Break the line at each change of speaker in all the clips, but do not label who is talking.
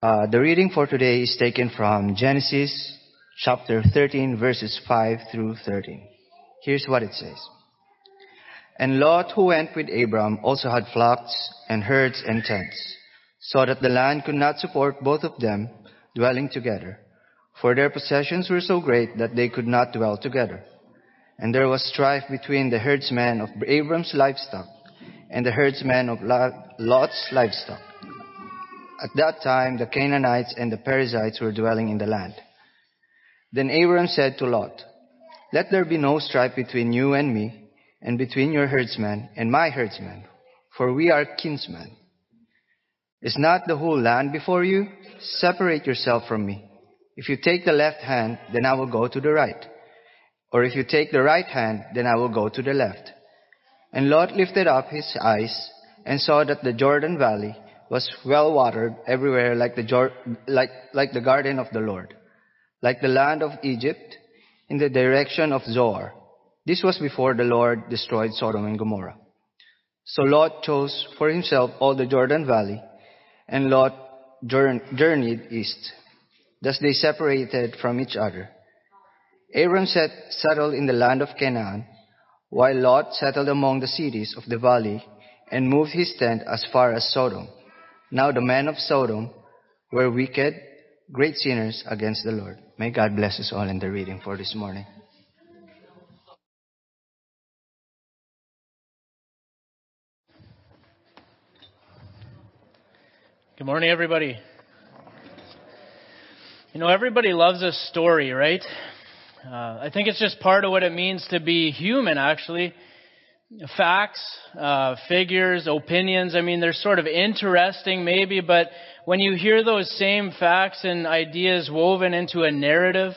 Uh, the reading for today is taken from Genesis chapter 13 verses 5 through 13. Here's what it says. And Lot who went with Abram also had flocks and herds and tents, so that the land could not support both of them dwelling together. For their possessions were so great that they could not dwell together. And there was strife between the herdsmen of Abram's livestock and the herdsmen of Lot's livestock. At that time, the Canaanites and the Perizzites were dwelling in the land. Then Abram said to Lot, Let there be no strife between you and me, and between your herdsmen and my herdsmen, for we are kinsmen. Is not the whole land before you? Separate yourself from me. If you take the left hand, then I will go to the right. Or if you take the right hand, then I will go to the left. And Lot lifted up his eyes and saw that the Jordan Valley was well watered everywhere like the, like, like the garden of the Lord, like the land of Egypt in the direction of Zoar. This was before the Lord destroyed Sodom and Gomorrah. So Lot chose for himself all the Jordan Valley, and Lot journeyed east. Thus they separated from each other. Abram set, settled in the land of Canaan, while Lot settled among the cities of the valley and moved his tent as far as Sodom. Now the men of Sodom were wicked, great sinners against the Lord. May God bless us all in the reading for this morning.
Good morning, everybody. You know, everybody loves a story, right? Uh, I think it's just part of what it means to be human, actually facts, uh, figures, opinions. I mean, they're sort of interesting maybe, but when you hear those same facts and ideas woven into a narrative,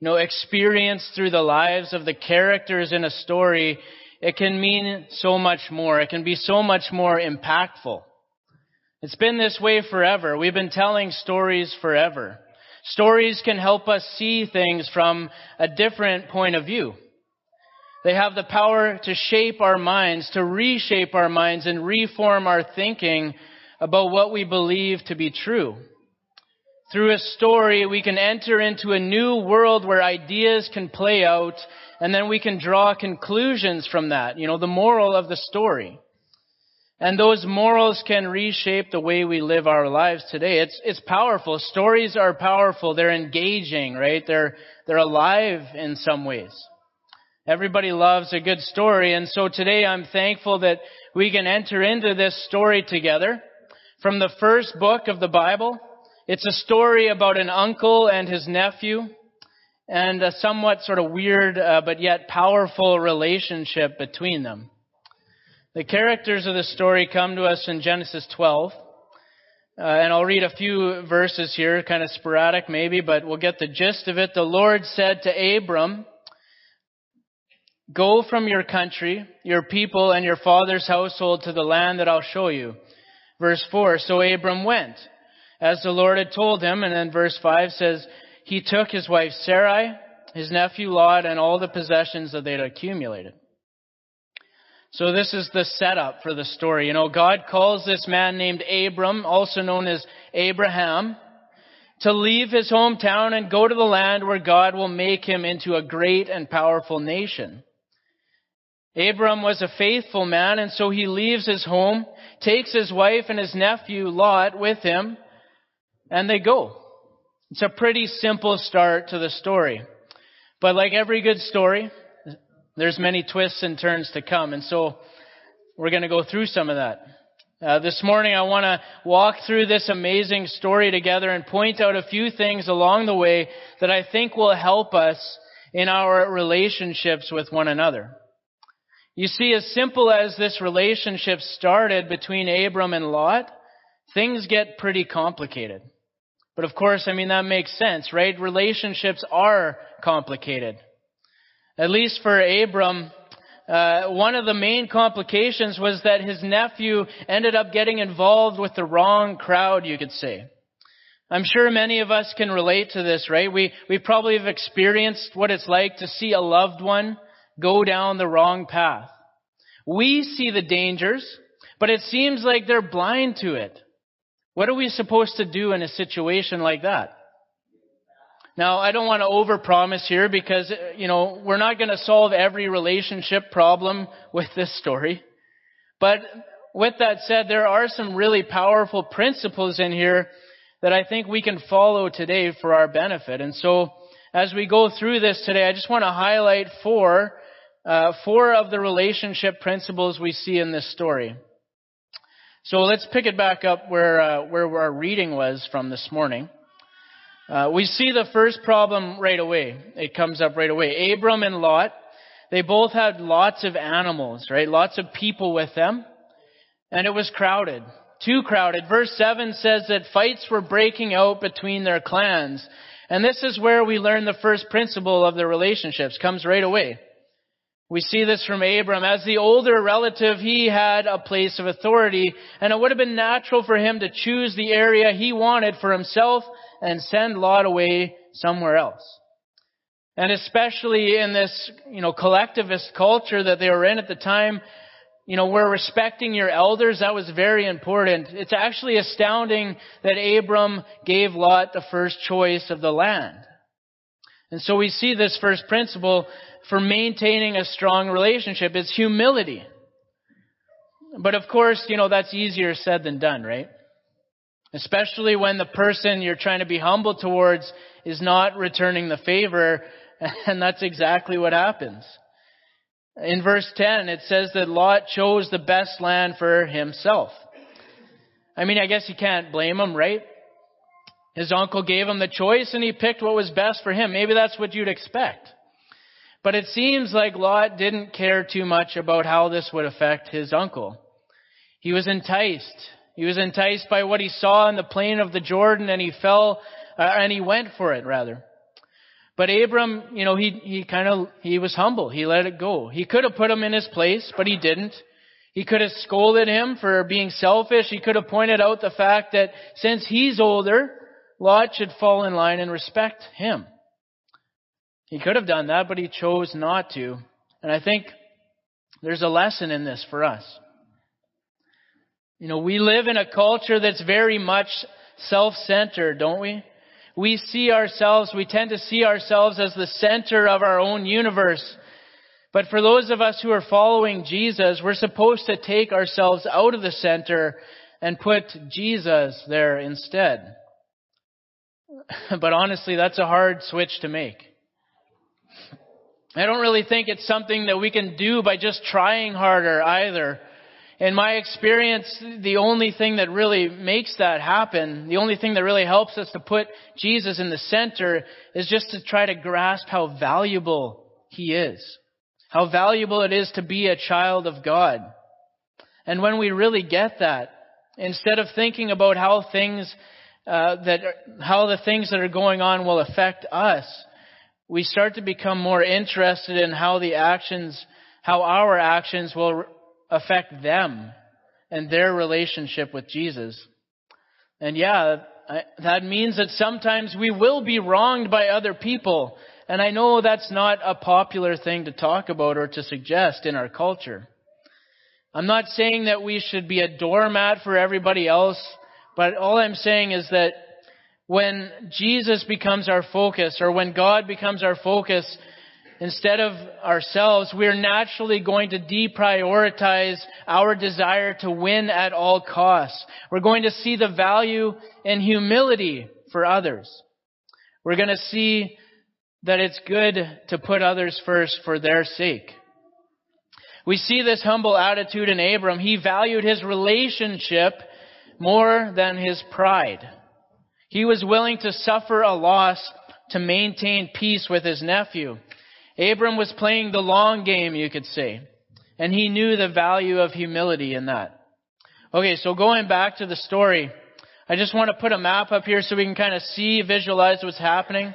you know, experienced through the lives of the characters in a story, it can mean so much more. It can be so much more impactful. It's been this way forever. We've been telling stories forever. Stories can help us see things from a different point of view. They have the power to shape our minds, to reshape our minds and reform our thinking about what we believe to be true. Through a story, we can enter into a new world where ideas can play out and then we can draw conclusions from that. You know, the moral of the story. And those morals can reshape the way we live our lives today. It's, it's powerful. Stories are powerful. They're engaging, right? They're, they're alive in some ways. Everybody loves a good story, and so today I'm thankful that we can enter into this story together. From the first book of the Bible, it's a story about an uncle and his nephew, and a somewhat sort of weird uh, but yet powerful relationship between them. The characters of the story come to us in Genesis 12. Uh, and I'll read a few verses here, kind of sporadic maybe, but we'll get the gist of it. The Lord said to Abram, Go from your country, your people, and your father's household to the land that I'll show you. Verse 4, so Abram went, as the Lord had told him, and then verse 5 says, he took his wife Sarai, his nephew Lot, and all the possessions that they'd accumulated. So this is the setup for the story. You know, God calls this man named Abram, also known as Abraham, to leave his hometown and go to the land where God will make him into a great and powerful nation. Abram was a faithful man, and so he leaves his home, takes his wife and his nephew Lot with him, and they go. It's a pretty simple start to the story. But like every good story, there's many twists and turns to come, and so we're going to go through some of that. Uh, this morning I want to walk through this amazing story together and point out a few things along the way that I think will help us in our relationships with one another. You see, as simple as this relationship started between Abram and Lot, things get pretty complicated. But of course, I mean, that makes sense, right? Relationships are complicated. At least for Abram, uh, one of the main complications was that his nephew ended up getting involved with the wrong crowd, you could say. I'm sure many of us can relate to this, right? We, we probably have experienced what it's like to see a loved one go down the wrong path. We see the dangers, but it seems like they're blind to it. What are we supposed to do in a situation like that? Now, I don't want to overpromise here because, you know, we're not going to solve every relationship problem with this story. But with that said, there are some really powerful principles in here that I think we can follow today for our benefit. And so, as we go through this today, I just want to highlight four, uh, four of the relationship principles we see in this story. So let's pick it back up where, uh, where our reading was from this morning. Uh, we see the first problem right away. It comes up right away. Abram and Lot, they both had lots of animals, right? Lots of people with them. And it was crowded. Too crowded. Verse 7 says that fights were breaking out between their clans. And this is where we learn the first principle of the relationships. Comes right away. We see this from Abram. As the older relative, he had a place of authority, and it would have been natural for him to choose the area he wanted for himself and send Lot away somewhere else. And especially in this, you know, collectivist culture that they were in at the time, you know, where respecting your elders, that was very important. It's actually astounding that Abram gave Lot the first choice of the land. And so we see this first principle for maintaining a strong relationship is humility. But of course, you know, that's easier said than done, right? Especially when the person you're trying to be humble towards is not returning the favor, and that's exactly what happens. In verse 10, it says that Lot chose the best land for himself. I mean, I guess you can't blame him, right? His uncle gave him the choice and he picked what was best for him. Maybe that's what you'd expect. But it seems like Lot didn't care too much about how this would affect his uncle. He was enticed. He was enticed by what he saw in the plain of the Jordan and he fell, uh, and he went for it rather. But Abram, you know, he, he kind of, he was humble. He let it go. He could have put him in his place, but he didn't. He could have scolded him for being selfish. He could have pointed out the fact that since he's older, Lot should fall in line and respect him. He could have done that, but he chose not to. And I think there's a lesson in this for us. You know, we live in a culture that's very much self-centered, don't we? We see ourselves, we tend to see ourselves as the center of our own universe. But for those of us who are following Jesus, we're supposed to take ourselves out of the center and put Jesus there instead. But honestly, that's a hard switch to make. I don't really think it's something that we can do by just trying harder either. In my experience, the only thing that really makes that happen, the only thing that really helps us to put Jesus in the center is just to try to grasp how valuable He is. How valuable it is to be a child of God. And when we really get that, instead of thinking about how things, uh, that, how the things that are going on will affect us, we start to become more interested in how the actions, how our actions will affect them and their relationship with Jesus. And yeah, that means that sometimes we will be wronged by other people. And I know that's not a popular thing to talk about or to suggest in our culture. I'm not saying that we should be a doormat for everybody else, but all I'm saying is that when Jesus becomes our focus or when God becomes our focus instead of ourselves, we're naturally going to deprioritize our desire to win at all costs. We're going to see the value in humility for others. We're going to see that it's good to put others first for their sake. We see this humble attitude in Abram. He valued his relationship more than his pride. He was willing to suffer a loss to maintain peace with his nephew. Abram was playing the long game, you could say. And he knew the value of humility in that. Okay, so going back to the story, I just want to put a map up here so we can kind of see, visualize what's happening.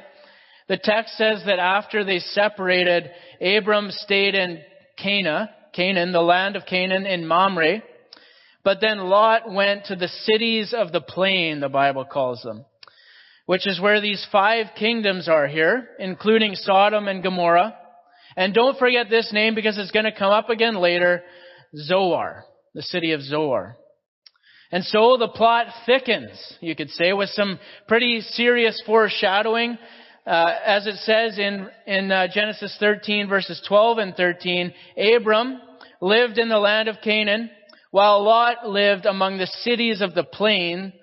The text says that after they separated, Abram stayed in Canaan, Canaan, the land of Canaan in Mamre. But then Lot went to the cities of the plain, the Bible calls them, which is where these five kingdoms are here, including Sodom and Gomorrah. And don't forget this name because it's going to come up again later, Zoar, the city of Zoar. And so the plot thickens, you could say, with some pretty serious foreshadowing. Uh, as it says in, in uh, Genesis 13 verses 12 and 13, Abram lived in the land of Canaan, while Lot lived among the cities of the plain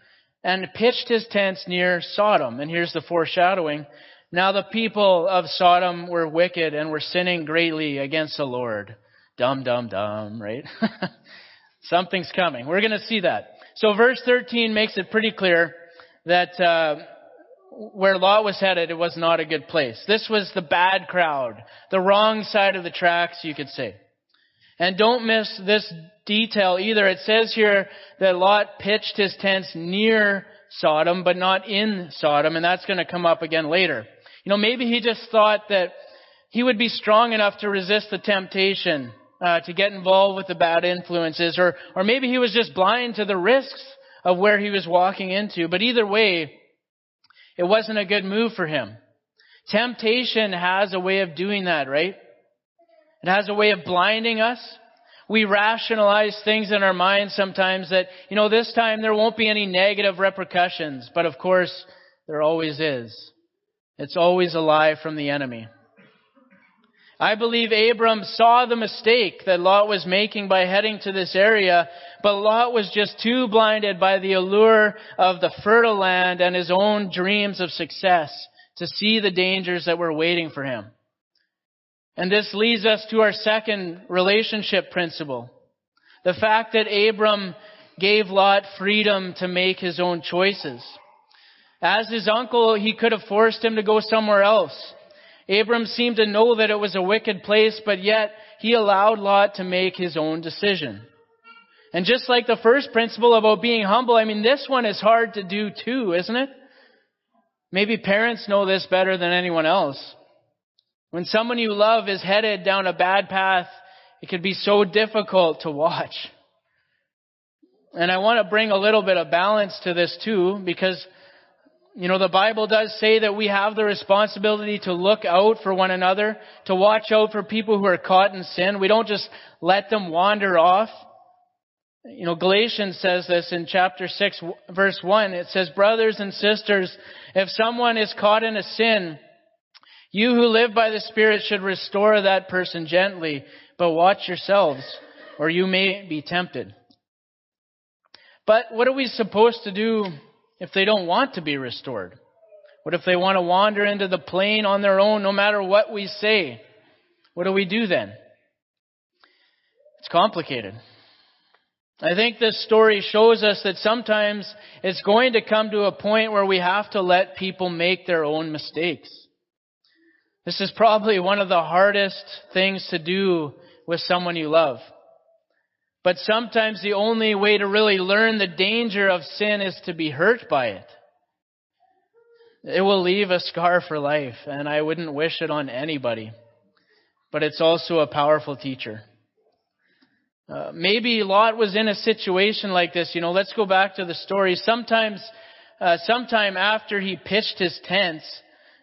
and pitched his tents near Sodom. And here's the foreshadowing. Now the people of Sodom were wicked and were sinning greatly against the Lord. Dum, dum, dum, right? Something's coming. We're going to see that. So verse 13 makes it pretty clear that uh, where Lot was headed, it was not a good place. This was the bad crowd, the wrong side of the tracks, you could say. And don't miss this detail either. It says here that Lot pitched his tents near Sodom, but not in Sodom, and that's going to come up again later. You know, maybe he just thought that he would be strong enough to resist the temptation uh, to get involved with the bad influences, or or maybe he was just blind to the risks of where he was walking into. But either way, it wasn't a good move for him. Temptation has a way of doing that, right? It has a way of blinding us. We rationalize things in our minds sometimes that, you know, this time there won't be any negative repercussions, but of course, there always is. It's always a lie from the enemy. I believe Abram saw the mistake that Lot was making by heading to this area, but Lot was just too blinded by the allure of the fertile land and his own dreams of success to see the dangers that were waiting for him. And this leads us to our second relationship principle. The fact that Abram gave Lot freedom to make his own choices. As his uncle, he could have forced him to go somewhere else. Abram seemed to know that it was a wicked place, but yet he allowed Lot to make his own decision. And just like the first principle about being humble, I mean, this one is hard to do too, isn't it? Maybe parents know this better than anyone else. When someone you love is headed down a bad path, it can be so difficult to watch. And I want to bring a little bit of balance to this too, because you know, the Bible does say that we have the responsibility to look out for one another, to watch out for people who are caught in sin. We don't just let them wander off. You know, Galatians says this in chapter 6 verse 1. It says, brothers and sisters, if someone is caught in a sin, you who live by the Spirit should restore that person gently, but watch yourselves, or you may be tempted. But what are we supposed to do if they don't want to be restored? What if they want to wander into the plain on their own no matter what we say? What do we do then? It's complicated. I think this story shows us that sometimes it's going to come to a point where we have to let people make their own mistakes. This is probably one of the hardest things to do with someone you love. But sometimes the only way to really learn the danger of sin is to be hurt by it. It will leave a scar for life, and I wouldn't wish it on anybody. But it's also a powerful teacher. Uh, maybe Lot was in a situation like this. You know, let's go back to the story. Sometimes, uh, sometime after he pitched his tents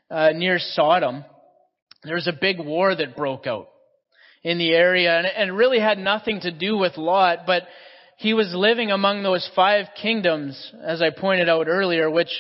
uh, near Sodom, there was a big war that broke out in the area and, and really had nothing to do with Lot, but he was living among those five kingdoms, as I pointed out earlier, which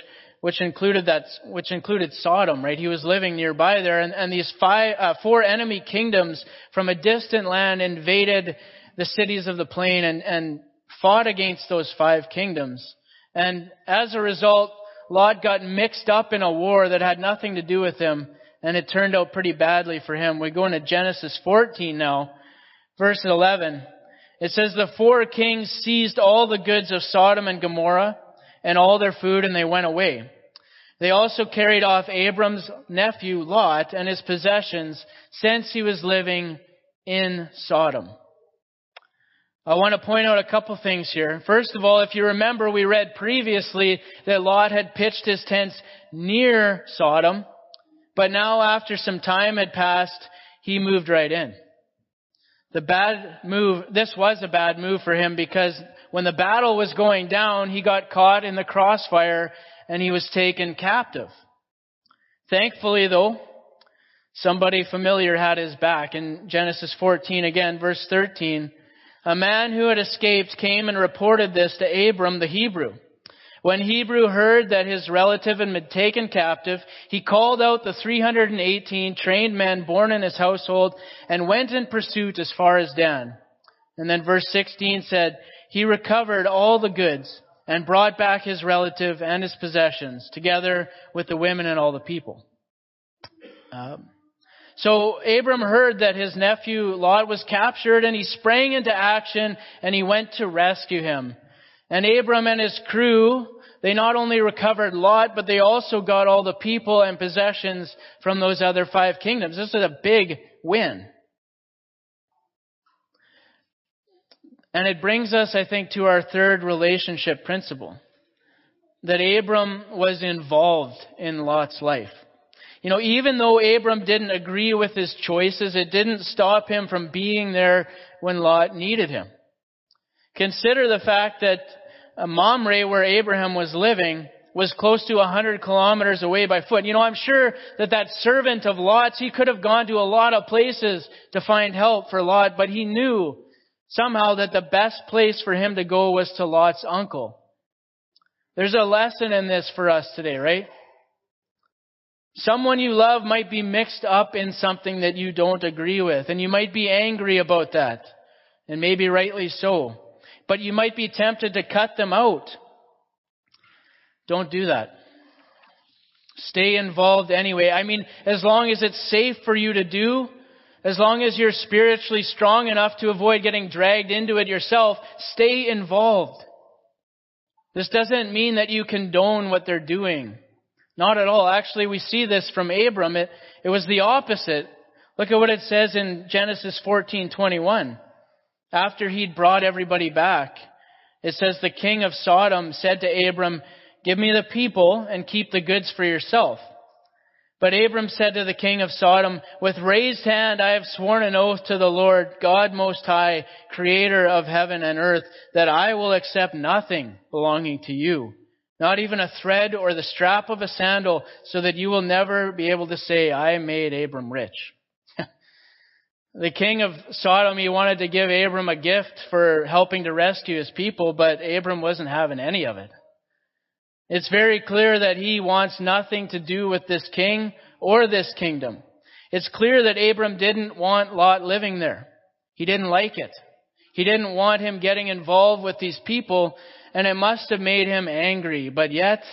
which included that which included Sodom, right? He was living nearby there, and, and these five uh, four enemy kingdoms from a distant land invaded the cities of the plain and, and fought against those five kingdoms. And as a result, Lot got mixed up in a war that had nothing to do with him and it turned out pretty badly for him. We go into Genesis 14 now, verse 11. It says, The four kings seized all the goods of Sodom and Gomorrah and all their food, and they went away. They also carried off Abram's nephew Lot and his possessions since he was living in Sodom. I want to point out a couple things here. First of all, if you remember, we read previously that Lot had pitched his tents near Sodom. But now after some time had passed, he moved right in. The bad move, this was a bad move for him because when the battle was going down, he got caught in the crossfire and he was taken captive. Thankfully though, somebody familiar had his back. In Genesis 14 again, verse 13, A man who had escaped came and reported this to Abram the Hebrew. When Hebrew heard that his relative had been taken captive, he called out the 318 trained men born in his household and went in pursuit as far as Dan. And then verse 16 said, He recovered all the goods and brought back his relative and his possessions, together with the women and all the people. Um, so Abram heard that his nephew Lot was captured and he sprang into action and he went to rescue him. And Abram and his crew, they not only recovered Lot, but they also got all the people and possessions from those other five kingdoms. This is a big win. And it brings us, I think, to our third relationship principle. That Abram was involved in Lot's life. You know, even though Abram didn't agree with his choices, it didn't stop him from being there when Lot needed him. Consider the fact that Mamre, where Abraham was living, was close to 100 kilometers away by foot. You know, I'm sure that that servant of Lot's, he could have gone to a lot of places to find help for Lot, but he knew somehow that the best place for him to go was to Lot's uncle. There's a lesson in this for us today, right? Someone you love might be mixed up in something that you don't agree with, and you might be angry about that, and maybe rightly so. But you might be tempted to cut them out. Don't do that. Stay involved anyway. I mean, as long as it's safe for you to do, as long as you're spiritually strong enough to avoid getting dragged into it yourself, stay involved. This doesn't mean that you condone what they're doing. Not at all. Actually, we see this from Abram. It, it was the opposite. Look at what it says in Genesis 14:21. After he'd brought everybody back, it says the king of Sodom said to Abram, "Give me the people and keep the goods for yourself." But Abram said to the king of Sodom, With raised hand I have sworn an oath to the Lord, God Most High, creator of heaven and earth, that I will accept nothing belonging to you, not even a thread or the strap of a sandal, so that you will never be able to say, I made Abram rich. The king of Sodom, he wanted to give Abram a gift for helping to rescue his people, but Abram wasn't having any of it. It's very clear that he wants nothing to do with this king or this kingdom. It's clear that Abram didn't want Lot living there. He didn't like it. He didn't want him getting involved with these people, and it must have made him angry. But yet,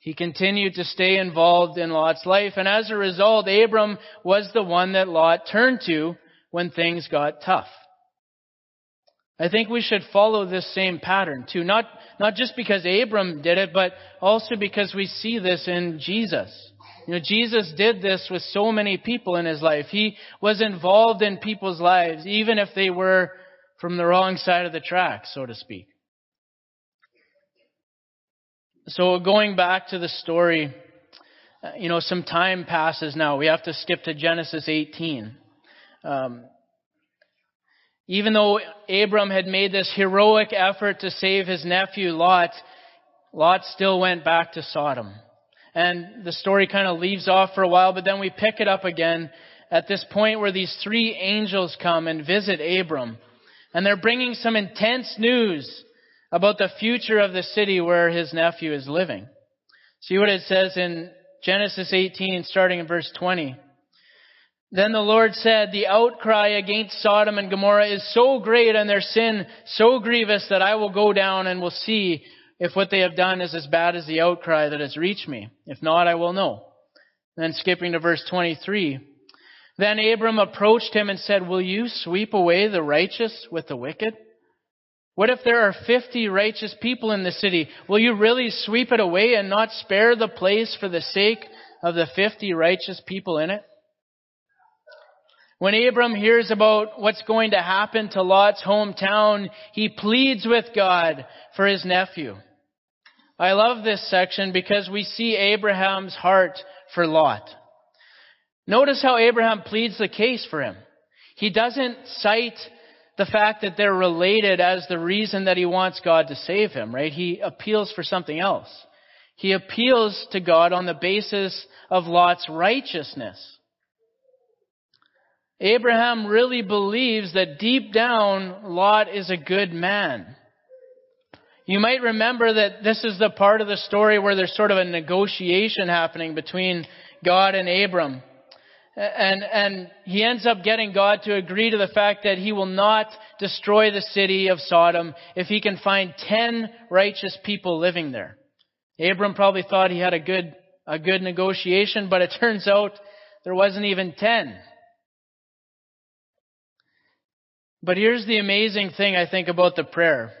he continued to stay involved in Lot's life, and as a result, Abram was the one that Lot turned to when things got tough. I think we should follow this same pattern too. Not, not just because Abram did it, but also because we see this in Jesus. You know, Jesus did this with so many people in his life. He was involved in people's lives, even if they were from the wrong side of the track, so to speak. So going back to the story, uh, you know, some time passes now. We have to skip to Genesis 18. Um, even though Abram had made this heroic effort to save his nephew Lot, Lot still went back to Sodom. And the story kind of leaves off for a while, but then we pick it up again at this point where these three angels come and visit Abram. And they're bringing some intense news about the future of the city where his nephew is living. See what it says in Genesis 18, starting in verse 20. Then the Lord said, The outcry against Sodom and Gomorrah is so great and their sin so grievous that I will go down and will see if what they have done is as bad as the outcry that has reached me. If not, I will know. Then skipping to verse 23. Then Abram approached him and said, Will you sweep away the righteous with the wicked? What if there are 50 righteous people in the city? Will you really sweep it away and not spare the place for the sake of the 50 righteous people in it? When Abram hears about what's going to happen to Lot's hometown, he pleads with God for his nephew. I love this section because we see Abraham's heart for Lot. Notice how Abraham pleads the case for him. He doesn't cite the fact that they're related as the reason that he wants God to save him, right? He appeals for something else. He appeals to God on the basis of Lot's righteousness. Abraham really believes that deep down, Lot is a good man. You might remember that this is the part of the story where there's sort of a negotiation happening between God and Abram. And, and he ends up getting God to agree to the fact that he will not destroy the city of Sodom if he can find ten righteous people living there. Abram probably thought he had a good, a good negotiation, but it turns out there wasn't even ten. But here's the amazing thing I think about the prayer.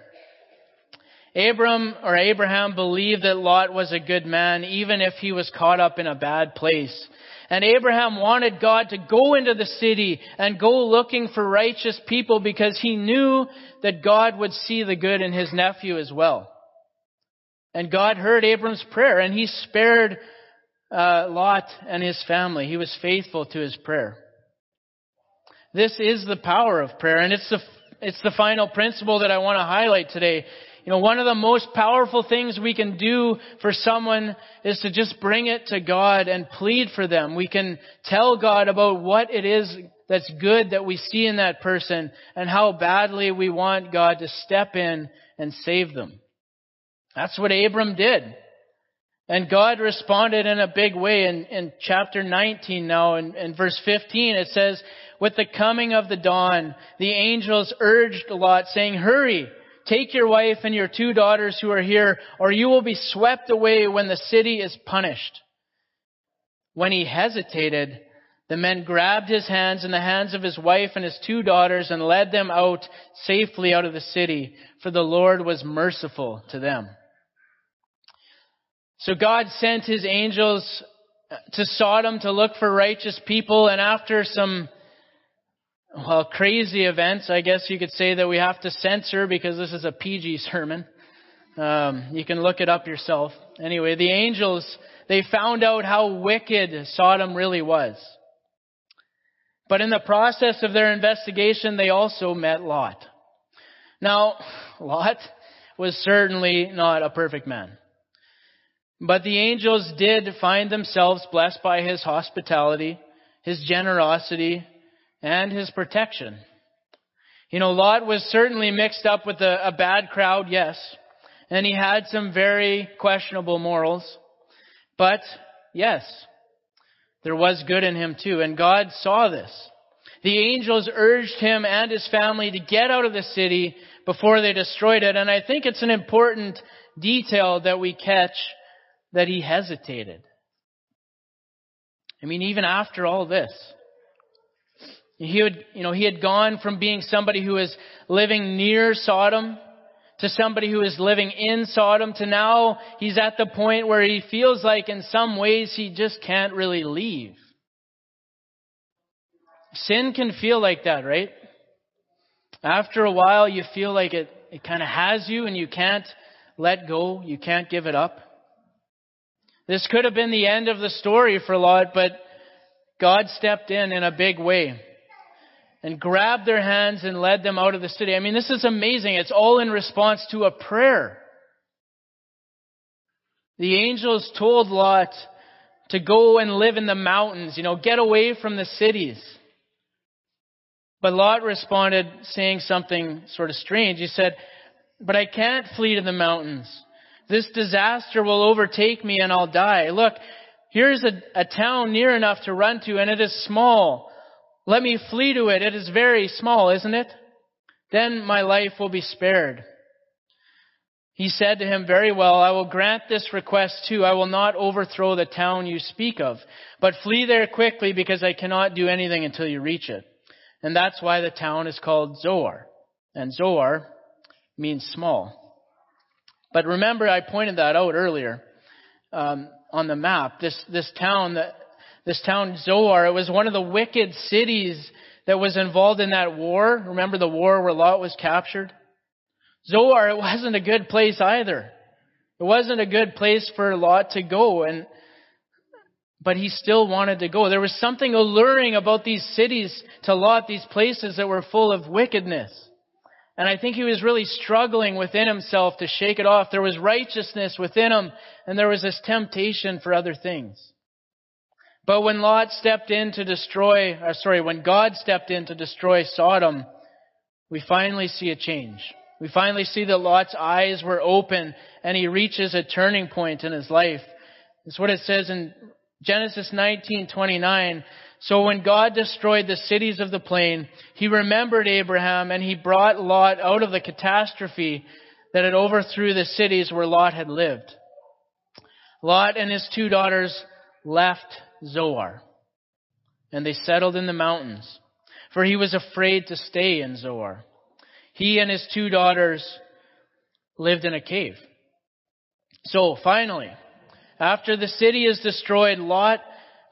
Abram or Abraham believed that Lot was a good man even if he was caught up in a bad place. And Abraham wanted God to go into the city and go looking for righteous people because he knew that God would see the good in his nephew as well. And God heard Abram's prayer and he spared uh, Lot and his family. He was faithful to his prayer. This is the power of prayer and it's the, it's the final principle that I want to highlight today. You know, one of the most powerful things we can do for someone is to just bring it to God and plead for them. We can tell God about what it is that's good that we see in that person and how badly we want God to step in and save them. That's what Abram did. And God responded in a big way in, in chapter 19 now in, in verse 15 it says, with the coming of the dawn, the angels urged Lot saying, hurry, Take your wife and your two daughters who are here, or you will be swept away when the city is punished. When he hesitated, the men grabbed his hands and the hands of his wife and his two daughters and led them out safely out of the city, for the Lord was merciful to them. So God sent his angels to Sodom to look for righteous people, and after some well, crazy events, I guess you could say that we have to censor because this is a PG sermon. Um, you can look it up yourself. Anyway, the angels, they found out how wicked Sodom really was. But in the process of their investigation, they also met Lot. Now, Lot was certainly not a perfect man. But the angels did find themselves blessed by his hospitality, his generosity, and his protection. You know, Lot was certainly mixed up with a, a bad crowd, yes, and he had some very questionable morals, but yes, there was good in him too, and God saw this. The angels urged him and his family to get out of the city before they destroyed it, and I think it's an important detail that we catch that he hesitated. I mean, even after all this, he had, you know, he had gone from being somebody who was living near Sodom to somebody who is living in Sodom to now he's at the point where he feels like in some ways he just can't really leave. Sin can feel like that, right? After a while you feel like it, it kind of has you and you can't let go. You can't give it up. This could have been the end of the story for Lot, but God stepped in in a big way and grabbed their hands and led them out of the city. I mean, this is amazing. It's all in response to a prayer. The angels told Lot to go and live in the mountains, you know, get away from the cities. But Lot responded saying something sort of strange. He said, but I can't flee to the mountains. This disaster will overtake me and I'll die. Look, here's a, a town near enough to run to and it is small. Let me flee to it. It is very small, isn't it? Then my life will be spared. He said to him, Very well, I will grant this request too. I will not overthrow the town you speak of, but flee there quickly because I cannot do anything until you reach it. And that's why the town is called Zoar. And Zoar means small. But remember, I pointed that out earlier um, on the map. This this town that this town Zoar. It was one of the wicked cities that was involved in that war. Remember the war where Lot was captured? Zoar, it wasn't a good place either. It wasn't a good place for Lot to go and but he still wanted to go. There was something alluring about these cities to Lot, these places that were full of wickedness. And I think he was really struggling within himself to shake it off. There was righteousness within him, and there was this temptation for other things. But when Lot stepped in to destroy, or sorry, when God stepped in to destroy Sodom, we finally see a change. We finally see that Lot's eyes were open and he reaches a turning point in his life. It's what it says in Genesis 19:29. So when God destroyed the cities of the plain, he remembered Abraham and he brought Lot out of the catastrophe that had overthrew the cities where Lot had lived. Lot and his two daughters left Zoar and they settled in the mountains, for he was afraid to stay in Zoar. He and his two daughters lived in a cave. So finally, after the city is destroyed, Lot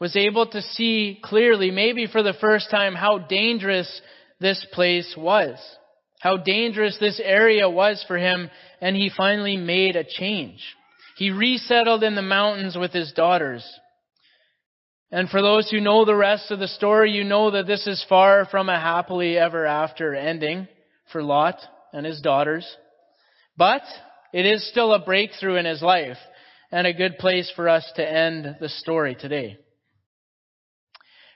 was able to see clearly, maybe for the first time, how dangerous this place was. How dangerous this area was for him, and he finally made a change. He resettled in the mountains with his daughters. And for those who know the rest of the story, you know that this is far from a happily ever after ending for Lot and his daughters. But it is still a breakthrough in his life and a good place for us to end the story today.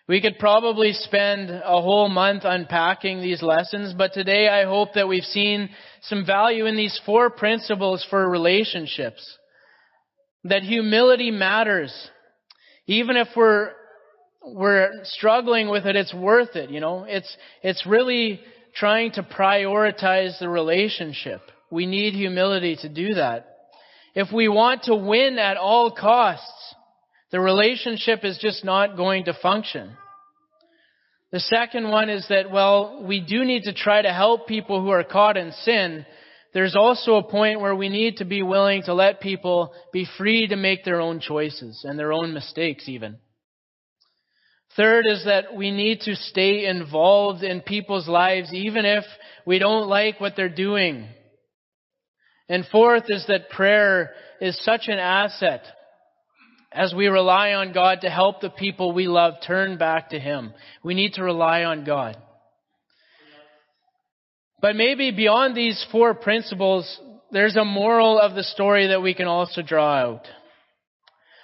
We could probably spend a whole month unpacking these lessons, but today I hope that we've seen some value in these four principles for relationships. That humility matters. Even if we're, we're struggling with it, it's worth it, you know. It's, it's really trying to prioritize the relationship. We need humility to do that. If we want to win at all costs, the relationship is just not going to function. The second one is that, well, we do need to try to help people who are caught in sin. There's also a point where we need to be willing to let people be free to make their own choices and their own mistakes even. Third is that we need to stay involved in people's lives even if we don't like what they're doing. And fourth is that prayer is such an asset as we rely on God to help the people we love turn back to Him. We need to rely on God. But maybe beyond these four principles, there's a moral of the story that we can also draw out.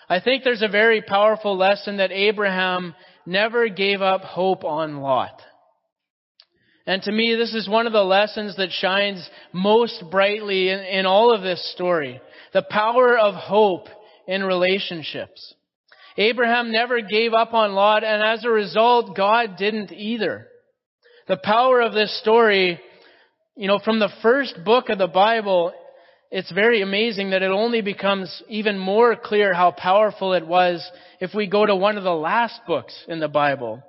I think there's a very powerful lesson that Abraham never gave up hope on Lot. And to me, this is one of the lessons that shines most brightly in, in all of this story. The power of hope in relationships. Abraham never gave up on Lot, and as a result, God didn't either. The power of this story, you know, from the first book of the Bible, it's very amazing that it only becomes even more clear how powerful it was if we go to one of the last books in the Bible.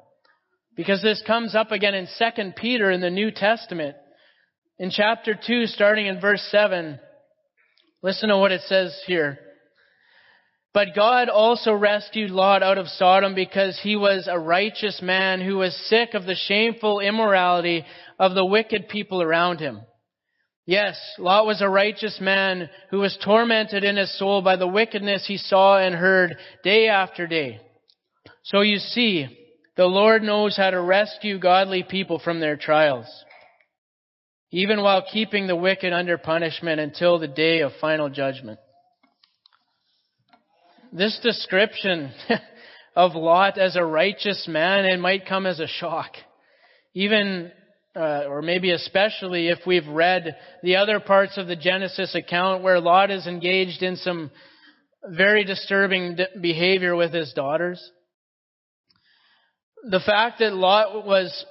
Because this comes up again in 2 Peter in the New Testament. In chapter 2, starting in verse 7, listen to what it says here. But God also rescued Lot out of Sodom because he was a righteous man who was sick of the shameful immorality of the wicked people around him. Yes, Lot was a righteous man who was tormented in his soul by the wickedness he saw and heard day after day. So you see, the Lord knows how to rescue godly people from their trials, even while keeping the wicked under punishment until the day of final judgment. This description of Lot as a righteous man, it might come as a shock. Even, uh, or maybe especially if we've read the other parts of the Genesis account where Lot is engaged in some very disturbing behavior with his daughters the fact that Lot was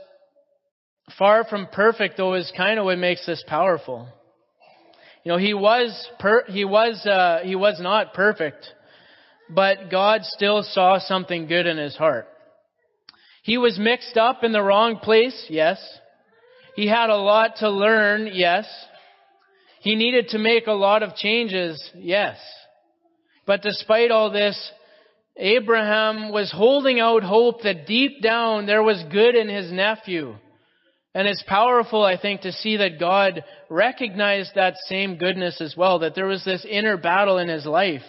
far from perfect, though, is kind of what makes this powerful. You know, he was per, he was uh, he was not perfect, but God still saw something good in his heart. He was mixed up in the wrong place, yes. He had a lot to learn, yes. He needed to make a lot of changes, yes. But despite all this, Abraham was holding out hope that deep down there was good in his nephew. And it's powerful, I think, to see that God recognized that same goodness as well, that there was this inner battle in his life,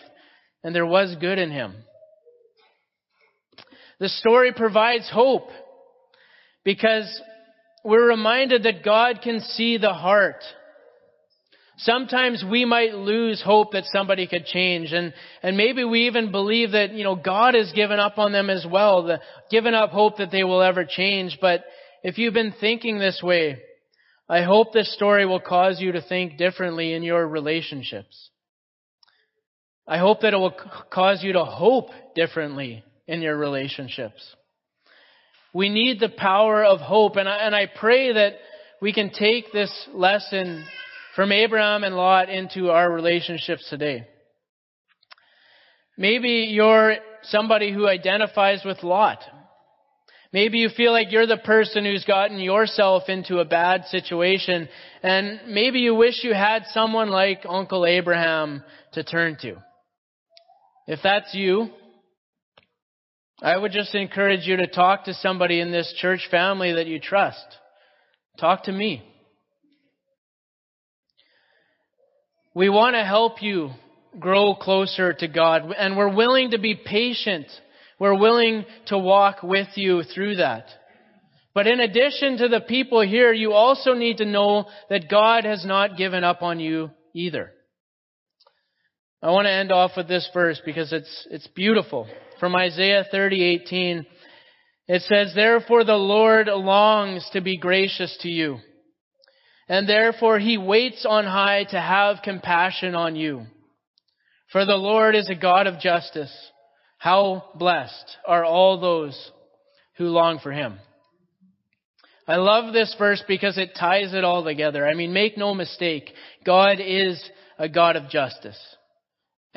and there was good in him. The story provides hope because we're reminded that God can see the heart. Sometimes we might lose hope that somebody could change and, and maybe we even believe that, you know, God has given up on them as well, the, given up hope that they will ever change. But if you've been thinking this way, I hope this story will cause you to think differently in your relationships. I hope that it will cause you to hope differently in your relationships. We need the power of hope, and I, and I pray that we can take this lesson from Abraham and Lot into our relationships today. Maybe you're somebody who identifies with Lot. Maybe you feel like you're the person who's gotten yourself into a bad situation, and maybe you wish you had someone like Uncle Abraham to turn to. If that's you, I would just encourage you to talk to somebody in this church family that you trust. Talk to me. We want to help you grow closer to God, and we're willing to be patient we're willing to walk with you through that. But in addition to the people here, you also need to know that God has not given up on you either. I want to end off with this verse because it's, it's beautiful. From Isaiah 30:18, it says, Therefore the Lord longs to be gracious to you, and therefore he waits on high to have compassion on you. For the Lord is a God of justice. How blessed are all those who long for him. I love this verse because it ties it all together. I mean, make no mistake, God is a God of justice.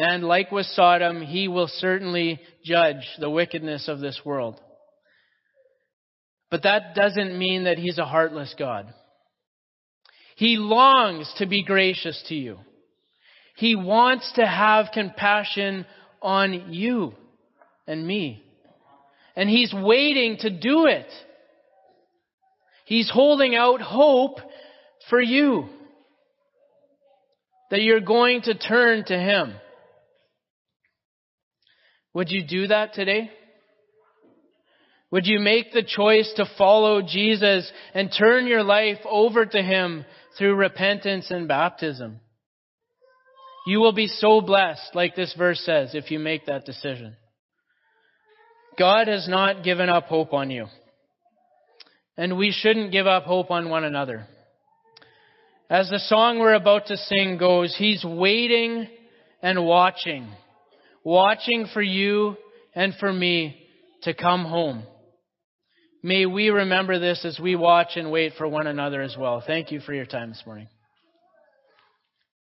And like with Sodom, he will certainly judge the wickedness of this world. But that doesn't mean that he's a heartless God. He longs to be gracious to you. He wants to have compassion on you and me. And He's waiting to do it. He's holding out hope for you. That you're going to turn to Him. Would you do that today? Would you make the choice to follow Jesus and turn your life over to Him through repentance and baptism? You will be so blessed, like this verse says, if you make that decision. God has not given up hope on you. And we shouldn't give up hope on one another. As the song we're about to sing goes, He's waiting and watching, watching for you and for me to come home. May we remember this as we watch and wait for one another as well. Thank you for your time this morning.